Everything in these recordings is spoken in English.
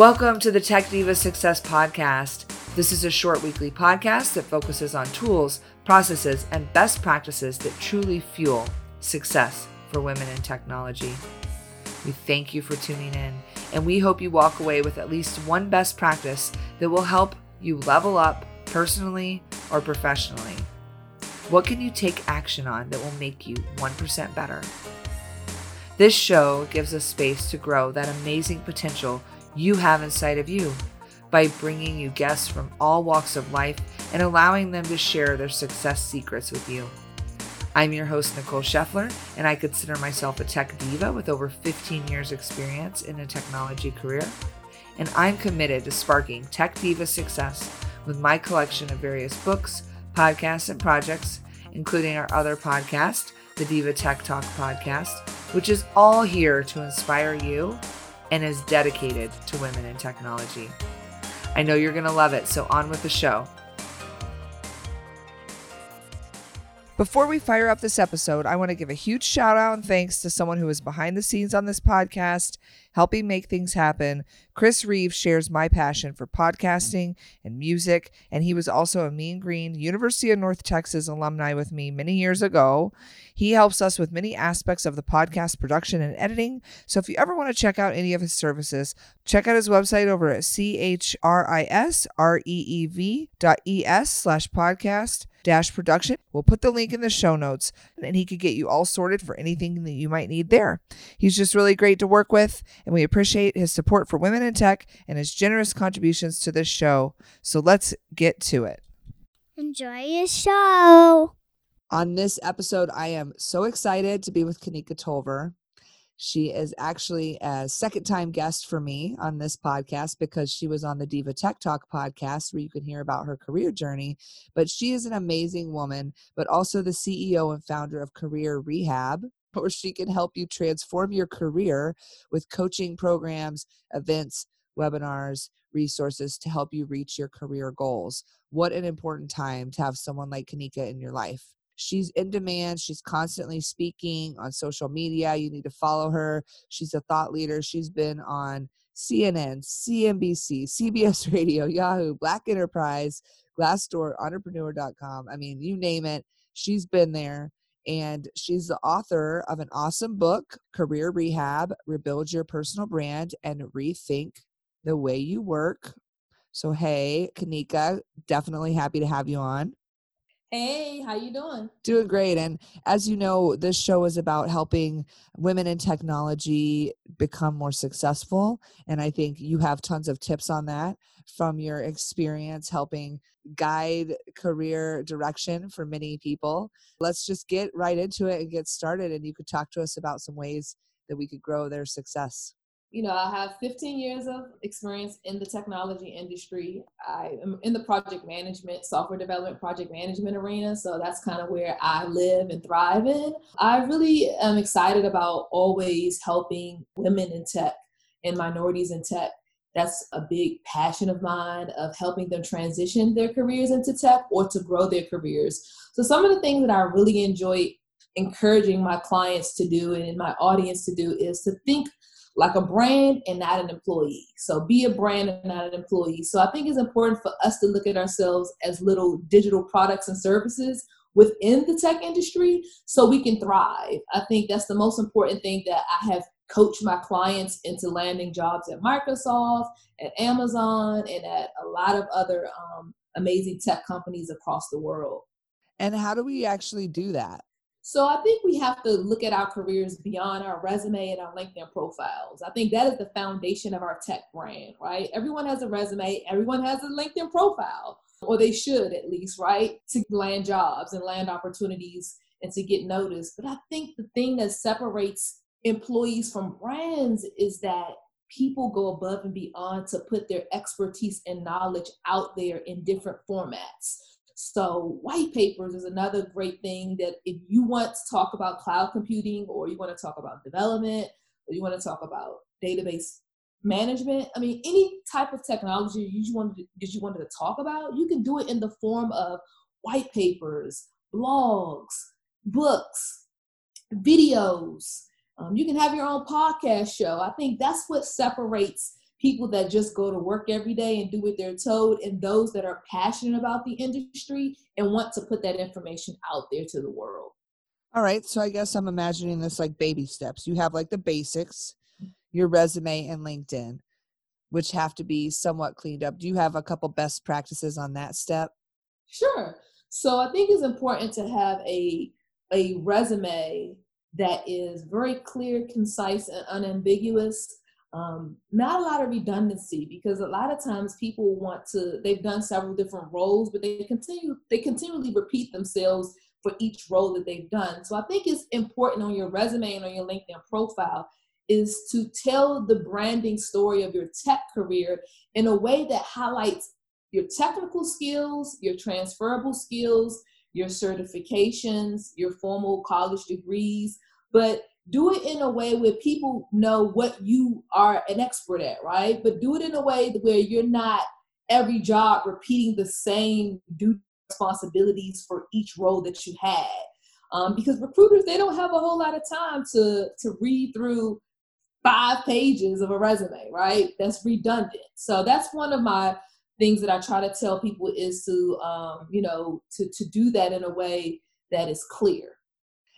Welcome to the Tech Diva Success Podcast. This is a short weekly podcast that focuses on tools, processes, and best practices that truly fuel success for women in technology. We thank you for tuning in, and we hope you walk away with at least one best practice that will help you level up personally or professionally. What can you take action on that will make you 1% better? This show gives us space to grow that amazing potential you have inside of you by bringing you guests from all walks of life and allowing them to share their success secrets with you. I'm your host, Nicole Scheffler, and I consider myself a tech diva with over 15 years' experience in a technology career. And I'm committed to sparking tech diva success with my collection of various books, podcasts, and projects, including our other podcast, the Diva Tech Talk podcast, which is all here to inspire you and is dedicated to women in technology. I know you're going to love it, so on with the show. Before we fire up this episode, I want to give a huge shout out and thanks to someone who is behind the scenes on this podcast, helping make things happen. Chris Reeve shares my passion for podcasting and music, and he was also a Mean Green University of North Texas alumni with me many years ago. He helps us with many aspects of the podcast production and editing. So if you ever want to check out any of his services, check out his website over at c-h-r-i-s-r-e-e-v dot es slash podcast dash production. We'll put the link in the show notes and he could get you all sorted for anything that you might need there. He's just really great to work with and we appreciate his support for women in tech and his generous contributions to this show. So let's get to it. Enjoy your show. On this episode, I am so excited to be with Kanika Tolver. She is actually a second time guest for me on this podcast because she was on the Diva Tech Talk podcast where you can hear about her career journey. But she is an amazing woman, but also the CEO and founder of Career Rehab, where she can help you transform your career with coaching programs, events, webinars, resources to help you reach your career goals. What an important time to have someone like Kanika in your life. She's in demand. She's constantly speaking on social media. You need to follow her. She's a thought leader. She's been on CNN, CNBC, CBS Radio, Yahoo, Black Enterprise, Glassdoor, Entrepreneur.com. I mean, you name it. She's been there. And she's the author of an awesome book, Career Rehab Rebuild Your Personal Brand and Rethink the Way You Work. So, hey, Kanika, definitely happy to have you on. Hey, how you doing? Doing great. And as you know, this show is about helping women in technology become more successful. And I think you have tons of tips on that from your experience helping guide career direction for many people. Let's just get right into it and get started. And you could talk to us about some ways that we could grow their success you know, I have 15 years of experience in the technology industry. I am in the project management, software development, project management arena. So that's kind of where I live and thrive in. I really am excited about always helping women in tech and minorities in tech. That's a big passion of mine of helping them transition their careers into tech or to grow their careers. So some of the things that I really enjoy encouraging my clients to do and my audience to do is to think like a brand and not an employee. So be a brand and not an employee. So I think it's important for us to look at ourselves as little digital products and services within the tech industry so we can thrive. I think that's the most important thing that I have coached my clients into landing jobs at Microsoft, at Amazon, and at a lot of other um, amazing tech companies across the world. And how do we actually do that? So I think we have to look at our careers beyond our resume and our LinkedIn profiles. I think that is the foundation of our tech brand, right? Everyone has a resume, everyone has a LinkedIn profile, or they should at least, right? To land jobs and land opportunities and to get noticed. But I think the thing that separates employees from brands is that people go above and beyond to put their expertise and knowledge out there in different formats. So, white papers is another great thing that if you want to talk about cloud computing or you want to talk about development or you want to talk about database management, I mean, any type of technology you wanted that you wanted to talk about, you can do it in the form of white papers, blogs, books, videos. Um, you can have your own podcast show. I think that's what separates people that just go to work every day and do what they're told, and those that are passionate about the industry and want to put that information out there to the world. All right. So I guess I'm imagining this like baby steps. You have like the basics, your resume and LinkedIn, which have to be somewhat cleaned up. Do you have a couple best practices on that step? Sure. So I think it's important to have a a resume that is very clear, concise, and unambiguous. Um, not a lot of redundancy because a lot of times people want to they've done several different roles but they continue they continually repeat themselves for each role that they've done. So i think it's important on your resume and on your linkedin profile is to tell the branding story of your tech career in a way that highlights your technical skills your transferable skills your certifications your formal college degrees but do it in a way where people know what you are an expert at, right? But do it in a way where you're not every job repeating the same duty responsibilities for each role that you had. Um, because recruiters they don't have a whole lot of time to to read through five pages of a resume, right? That's redundant. So that's one of my things that I try to tell people is to um, you know to to do that in a way that is clear.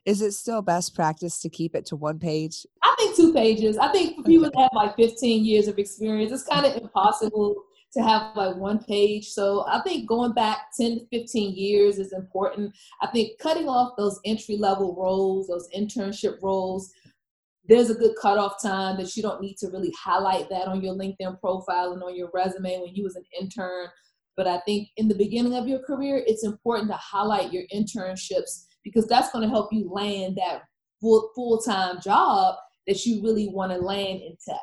Is it still best practice to keep it to one page? I think two pages. I think for people that have like 15 years of experience, it's kind of impossible to have like one page. So I think going back 10 to 15 years is important. I think cutting off those entry level roles, those internship roles, there's a good cutoff time that you don't need to really highlight that on your LinkedIn profile and on your resume when you was an intern. But I think in the beginning of your career, it's important to highlight your internships because that's going to help you land that full full-time job that you really want to land in tech.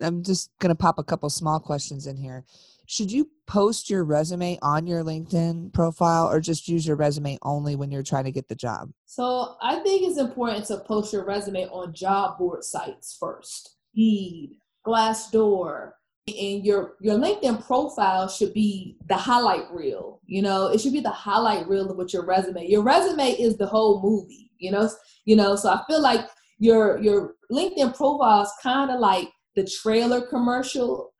I'm just going to pop a couple small questions in here. Should you post your resume on your LinkedIn profile or just use your resume only when you're trying to get the job? So, I think it's important to post your resume on job board sites first. Indeed, Glassdoor, and your your linkedin profile should be the highlight reel you know? It should be the highlight reel of what your resume. Your resume is the whole movie you know? You know so i feel like your your linkedin profile is kind of like the trailer commercial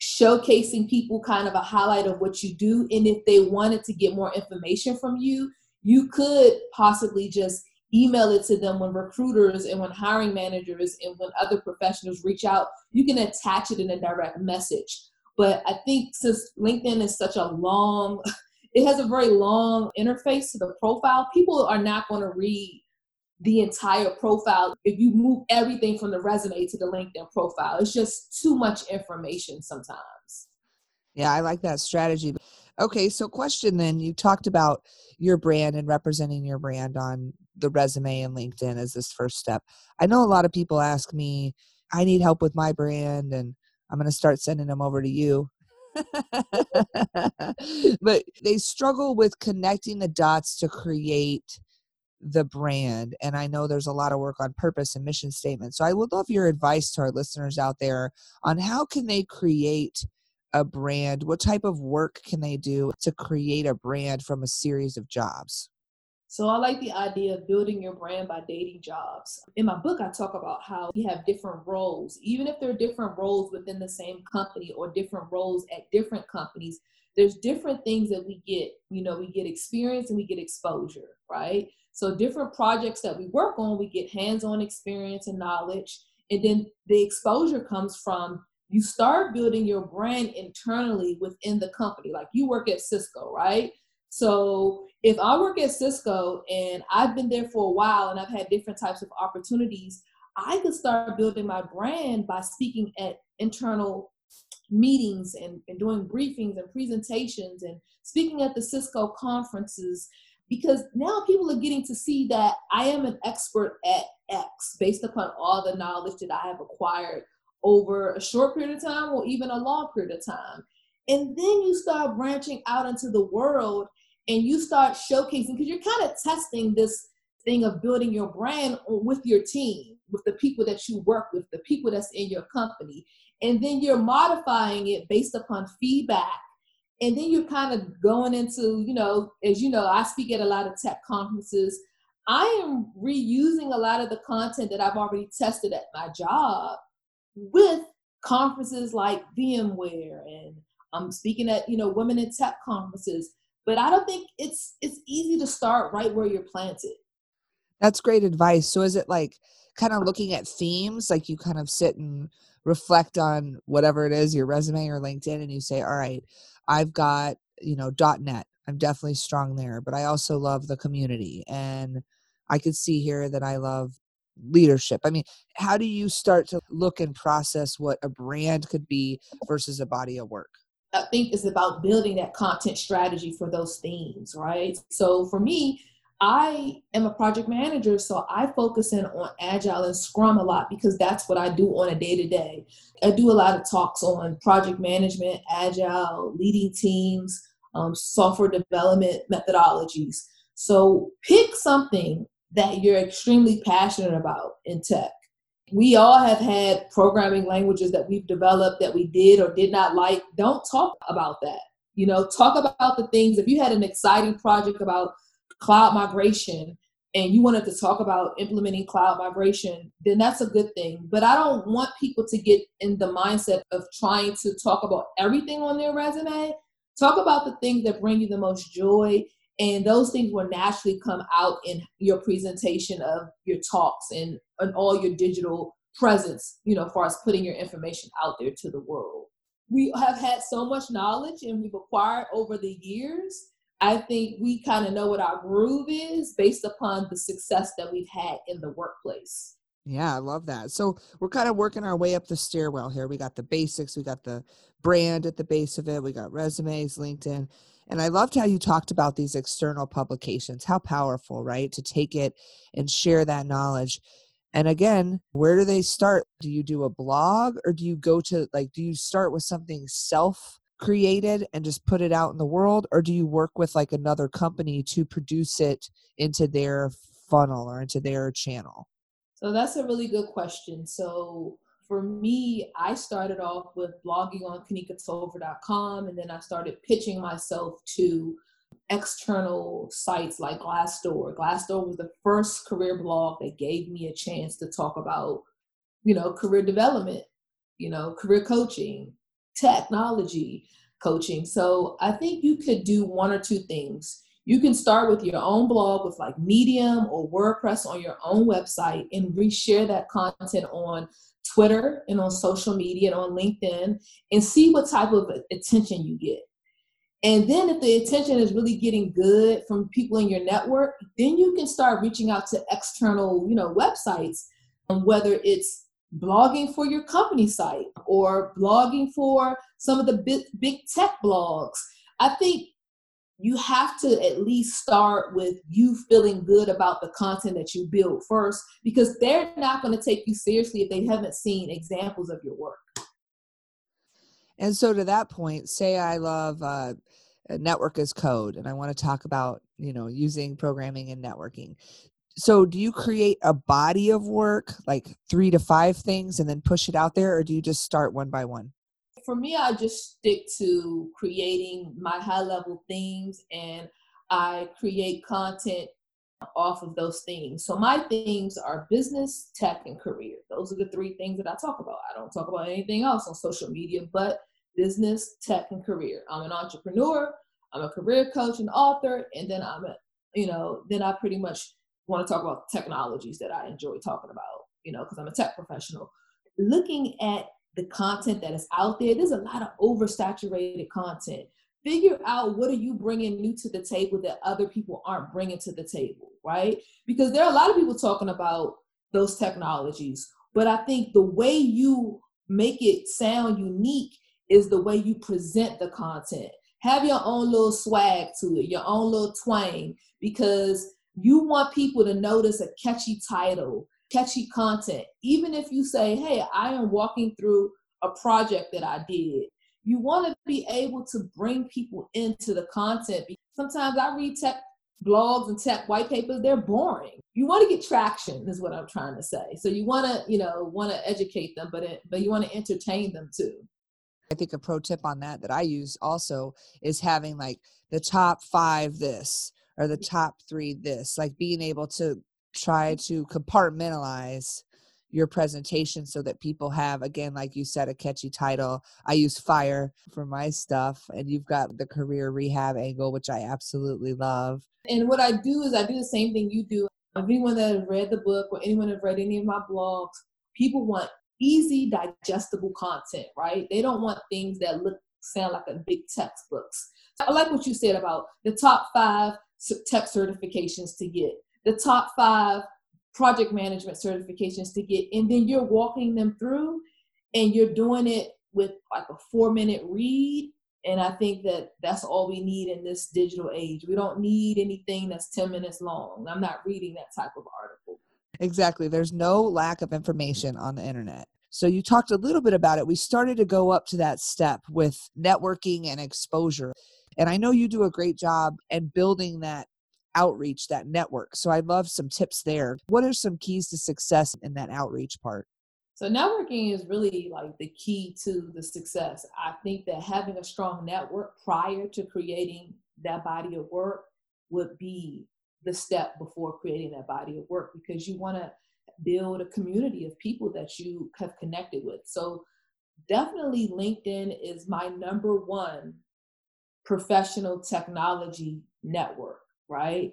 showcasing people kind of a highlight of what you do and if they wanted to get more information from you you could possibly just email it to them when recruiters and when hiring managers and when other professionals reach out you can attach it in a direct message. But i think since linkedin is such a long it has a very long interface to the profile people are not going to read the entire profile if you move everything from the resume to the linkedin profile. It's just too much information sometimes. Yeah i like that strategy. Okay so question then you talked about your brand and representing your brand on the resume and LinkedIn as this first step. I know a lot of people ask me, I need help with my brand, and I'm going to start sending them over to you. but they struggle with connecting the dots to create the brand. And I know there's a lot of work on purpose and mission statement. So I would love your advice to our listeners out there on how can they create a brand? What type of work can they do to create a brand from a series of jobs? So I like the idea of building your brand by dating jobs. In my book, I talk about how we have different roles, even if they're different roles within the same company or different roles at different companies. There's different things that we get. You know, we get experience and we get exposure, right? So different projects that we work on, we get hands-on experience and knowledge, and then the exposure comes from you start building your brand internally within the company. Like you work at Cisco, right? So if I work at Cisco and I've been there for a while and I've had different types of opportunities, I could start building my brand by speaking at internal meetings and, and doing briefings and presentations and speaking at the Cisco conferences because now people are getting to see that I am an expert at X based upon all the knowledge that I have acquired over a short period of time or even a long period of time. And then you start branching out into the world and you start showcasing because you're kind of testing this thing of building your brand with your team, with the people that you work with, the people that's in your company. And then you're modifying it based upon feedback. And then you're kind of going into, you know, as you know, I speak at a lot of tech conferences. I am reusing a lot of the content that I've already tested at my job with conferences like VMware and I'm speaking at, you know, women in tech conferences. But I don't think it's it's easy to start right where you're planted. That's great advice. So is it like kind of looking at themes, like you kind of sit and reflect on whatever it is, your resume or LinkedIn, and you say, all right, I've got, you know, dot .NET. I'm definitely strong there, but I also love the community. And I could see here that I love leadership. I mean, how do you start to look and process what a brand could be versus a body of work? I think it's about building that content strategy for those themes, right? So for me, I am a project manager, so I focus in on Agile and Scrum a lot because that's what I do on a day to day. I do a lot of talks on project management, Agile, leading teams, um, software development methodologies. So pick something that you're extremely passionate about in tech. We all have had programming languages that we've developed that we did or did not like. Don't talk about that. You know, talk about the things. If you had an exciting project about cloud migration and you wanted to talk about implementing cloud migration, then that's a good thing. But I don't want people to get in the mindset of trying to talk about everything on their resume. Talk about the things that bring you the most joy, and those things will naturally come out in your presentation of your talks and, and all your digital presence, you know, as far as putting your information out there to the world. We have had so much knowledge and we've acquired over the years I think we kind of know what our groove is based upon the success that we've had in the workplace. Yeah, I love that. So we're kind of working our way up the stairwell here. We got the basics, we got the brand at the base of it, we got resumes, LinkedIn. And I loved how you talked about these external publications. How powerful, right? To take it and share that knowledge. And again, where do they start? Do you do a blog or do you go to like, do you start with something self created and just put it out in the world or do you work with like another company to produce it into their funnel or into their channel so that's a really good question so for me i started off with blogging on kanikatolver.com and then i started pitching myself to external sites like glassdoor glassdoor was the first career blog that gave me a chance to talk about you know career development you know career coaching technology coaching. So I think you could do one or two things. You can start with your own blog with like Medium or WordPress on your own website and reshare that content on Twitter and on social media and on LinkedIn and see what type of attention you get. And then if the attention is really getting good from people in your network, then you can start reaching out to external, you know, websites, um, whether it's blogging for your company site or blogging for some of the big, big tech blogs. I think you have to at least start with you feeling good about the content that you build first because they're not going to take you seriously if they haven't seen examples of your work. And so, to that point, say I love uh, network as code and I want to talk about, you know, using programming and networking so do you create a body of work like three to five things and then push it out there or do you just start one by one for me i just stick to creating my high level themes and i create content off of those themes so my themes are business tech and career. Those are the three things that i talk about. I don't talk about anything else on social media but business tech and career. I'm an entrepreneur i'm a career coach and author and then i'm a you know then i pretty much want to talk about technologies that I enjoy talking about, you know, because I'm a tech professional. Looking at the content that is out there, there's a lot of oversaturated content. Figure out what are you bringing new to the table that other people aren't bringing to the table, right? Because there are a lot of people talking about those technologies, but I think the way you make it sound unique is the way you present the content. Have your own little swag to it, your own little twang, because you want people to notice a catchy title, catchy content. Even if you say, hey, I am walking through a project that I did, you want to be able to bring people into the content. Sometimes I read tech blogs and tech white papers, they're boring. You want to get traction, is what I'm trying to say. So you want to, you know, want to educate them, but it, but you want to entertain them too. I think a pro tip on that that I use also is having like the top five this or the top three this like being able to try to compartmentalize your presentation so that people have again like you said a catchy title. I use fire for my stuff and you've got the career rehab angle which i absolutely love. And what i do is i do the same thing you do. Anyone that has read the book or anyone that has read any of my blogs people want easy digestible content right? They don't want things that look sound like a big textbooks. I like what you said about the top five tech certifications to get the top five project management certifications to get and then you're walking them through and you're doing it with like a four minute read. And i think that that's all we need in this digital age. We don't need anything that's 10 minutes long. I'm not reading that type of article. Exactly. There's no lack of information on the internet. So you talked a little bit about it. We started to go up to that step with networking and exposure. And i know you do a great job and building that outreach, that network. So I'd love some tips there. What are some keys to success in that outreach part? So networking is really like the key to the success. I think that having a strong network prior to creating that body of work would be the step before creating that body of work because you want to build a community of people that you have connected with. So definitely LinkedIn is my number one professional technology network right?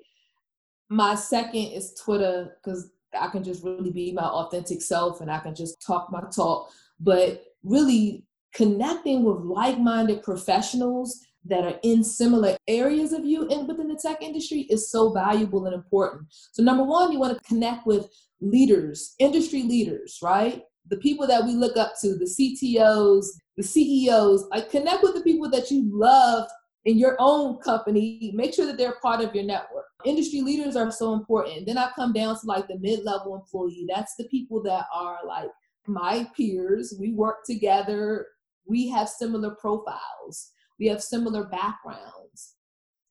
My second is Twitter because I can just really be my authentic self and I can just talk my talk. But really connecting with like-minded professionals that are in similar areas of you and within the tech industry is so valuable and important. So number one, you want to connect with leaders, industry leaders, right? The people that we look up to, the CTOs, the CEOs, like connect with the people that you love in your own company, make sure that they're part of your network. Industry leaders are so important. Then I come down to like the mid level employee. That's the people that are like my peers. We work together. We have similar profiles. We have similar backgrounds.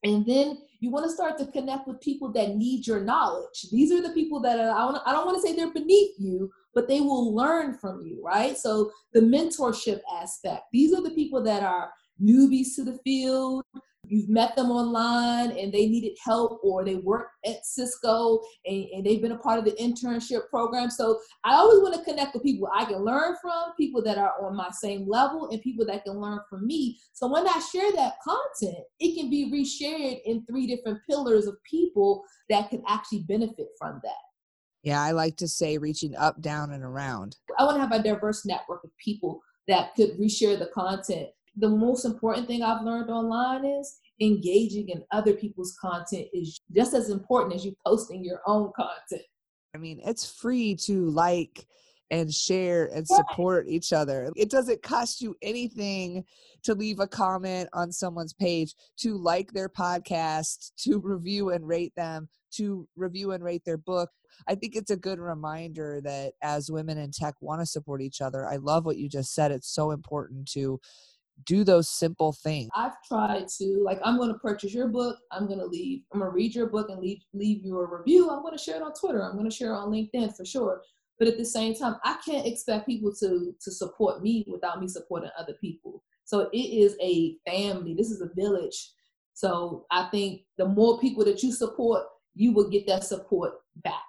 And then you want to start to connect with people that need your knowledge. These are the people that are, I, I don't want to say they're beneath you, but they will learn from you, right? So the mentorship aspect. These are the people that are newbies to the field. You've met them online and they needed help, or they work at Cisco and, and they've been a part of the internship program. So I always want to connect with people I can learn from, people that are on my same level, and people that can learn from me. So when I share that content, it can be reshared in three different pillars of people that can actually benefit from that. Yeah, I like to say reaching up, down, and around. I want to have a diverse network of people that could reshare the content the most important thing I've learned online is engaging in other people's content is just as important as you posting your own content. I mean, it's free to like and share and support each other. It doesn't cost you anything to leave a comment on someone's page, to like their podcast, to review and rate them, to review and rate their book. I think it's a good reminder that as women in tech want to support each other. I love what you just said. It's so important to do those simple things. I've tried to like I'm going to purchase your book, I'm going to leave I'm going to read your book and leave leave you a review. I'm to share it on Twitter. I'm going to share it on LinkedIn for sure. But at the same time, I can't expect people to to support me without me supporting other people. So it is a family. This is a village. So I think the more people that you support, you will get that support back.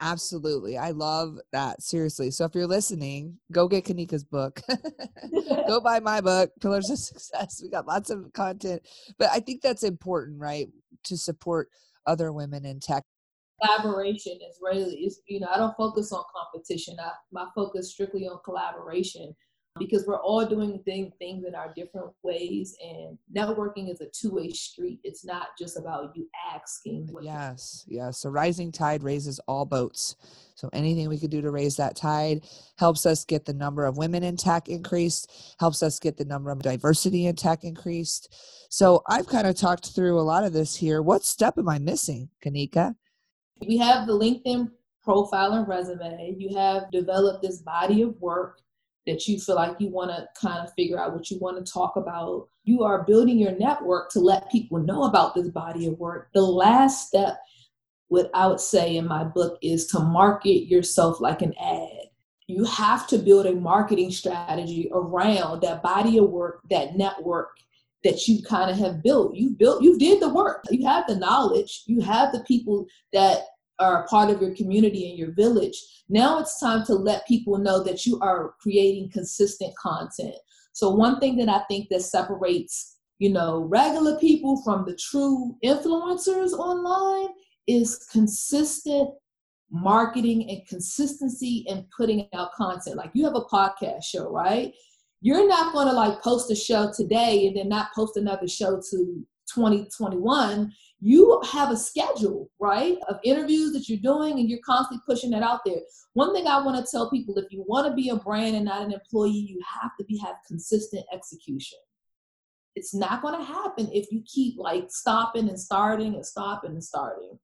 Absolutely. I love that. Seriously. So if you're listening, go get Kanika's book. go buy my book, Pillars of Success. We got lots of content. But I think that's important, right? To support other women in tech. Collaboration is really is you know, I don't focus on competition. I, my focus strictly on collaboration because we're all doing thing, things in our different ways and networking is a two-way street. It's not just about you asking yes yes. So rising tide raises all boats. So anything we could do to raise that tide helps us get the number of women in tech increased helps us get the number of diversity in tech increased. So i've kind of talked through a lot of this here. What step am i missing kanika? We have the linkedin profile and resume. You have developed this body of work that you feel like you want to kind of figure out what you want to talk about. You are building your network to let people know about this body of work. The last step, what I would say in my book, is to market yourself like an ad. You have to build a marketing strategy around that body of work, that network that you kind of have built. You built, you did the work. You have the knowledge. You have the people that are a part of your community and your village. Now it's time to let people know that you are creating consistent content. So one thing that I think that separates, you know, regular people from the true influencers online is consistent marketing and consistency and putting out content. Like you have a podcast show, right? You're not going to like post a show today and then not post another show to 2021 you have a schedule, right, of interviews that you're doing and you're constantly pushing that out there. One thing I want to tell people if you want to be a brand and not an employee, you have to be have consistent execution. It's not going to happen if you keep like stopping and starting and stopping and starting.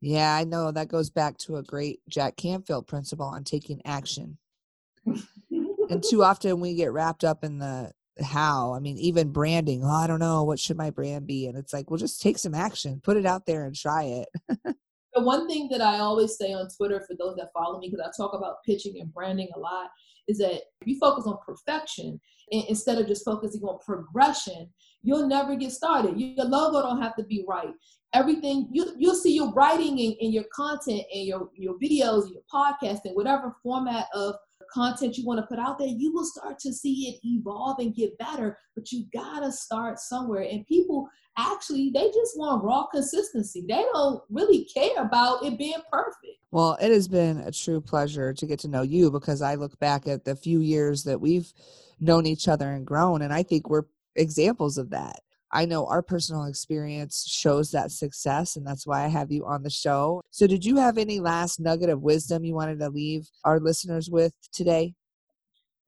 Yeah, I know that goes back to a great Jack Canfield principle on taking action. and too often we get wrapped up in the how i mean even branding oh, i don't know what should my brand be? And it's like well just take some action put it out there and try it. The one thing that i always say on twitter for those that follow me because i talk about pitching and branding a lot is that if you focus on perfection instead of just focusing on progression you'll never get started. Your logo don't have to be right. Everything you you'll see your writing in, in your content and your your videos your podcast and whatever format of content you want to put out there, you will start to see it evolve and get better. But you gotta start somewhere. And people actually they just want raw consistency. They don't really care about it being perfect. Well, it has been a true pleasure to get to know you because I look back at the few years that we've known each other and grown, and I think we're examples of that. I know our personal experience shows that success, and that's why I have you on the show. So, did you have any last nugget of wisdom you wanted to leave our listeners with today?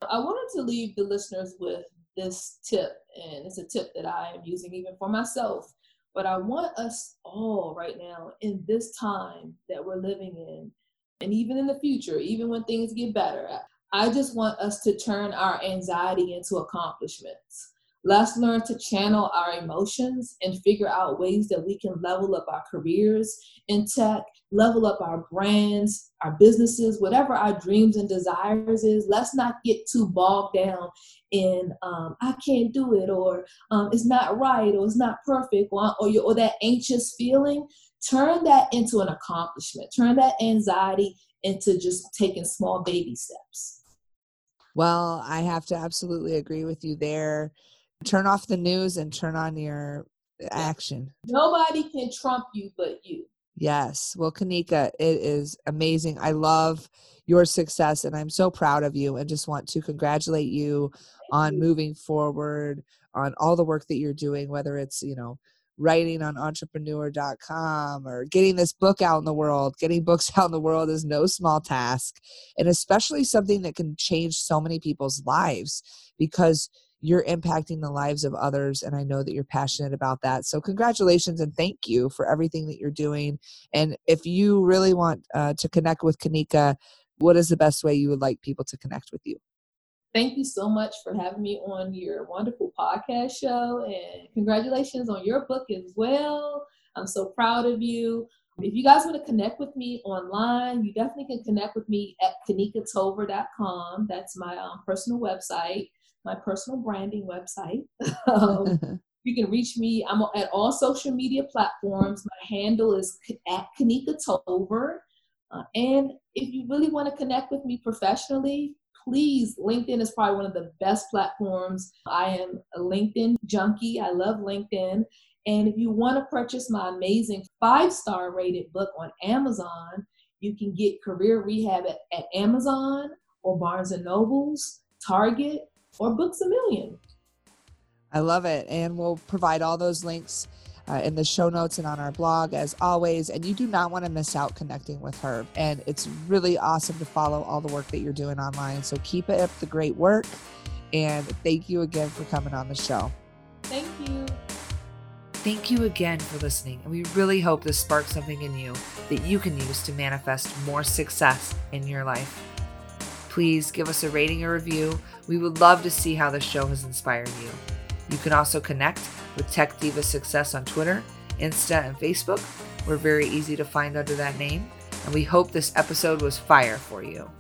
I wanted to leave the listeners with this tip, and it's a tip that I am using even for myself. But I want us all right now in this time that we're living in, and even in the future, even when things get better, I just want us to turn our anxiety into accomplishments Let's learn to channel our emotions and figure out ways that we can level up our careers in tech, level up our brands, our businesses, whatever our dreams and desires is. Let's not get too bogged down in um, I can't do it or um, it's not right or it's not perfect or, or, or that anxious feeling. Turn that into an accomplishment. Turn that anxiety into just taking small baby steps. Well, I have to absolutely agree with you there turn off the news and turn on your action. Nobody can trump you but you. Yes. Well, Kanika, it is amazing. I love your success and I'm so proud of you and just want to congratulate you on moving forward on all the work that you're doing, whether it's, you know, writing on entrepreneur.com or getting this book out in the world. Getting books out in the world is no small task, and especially something that can change so many people's lives because you're impacting the lives of others and i know that you're passionate about that. So congratulations and thank you for everything that you're doing. And if you really want uh, to connect with kanika what is the best way you would like people to connect with you? Thank you so much for having me on your wonderful podcast show and congratulations on your book as well. I'm so proud of you. If you guys want to connect with me online, you definitely can connect with me at kanikatolver.com. That's my um, personal website my personal branding website. um, you can reach me. I'm at all social media platforms. My handle is at Kanika Tolver. Uh, and if you really want to connect with me professionally, please, LinkedIn is probably one of the best platforms. I am a LinkedIn junkie. I love LinkedIn. And if you want to purchase my amazing five star rated book on Amazon, you can get Career Rehab at, at Amazon or Barnes and Nobles, Target, or Books a Million. I love it. And we'll provide all those links uh, in the show notes and on our blog as always. And you do not want to miss out connecting with her. And it's really awesome to follow all the work that you're doing online. So keep it up the great work. And thank you again for coming on the show. Thank you. Thank you again for listening. And we really hope this sparks something in you that you can use to manifest more success in your life. Please give us a rating or review we would love to see how the show has inspired you. You can also connect with Tech Diva Success on Twitter, Insta, and Facebook. We're very easy to find under that name, and we hope this episode was fire for you.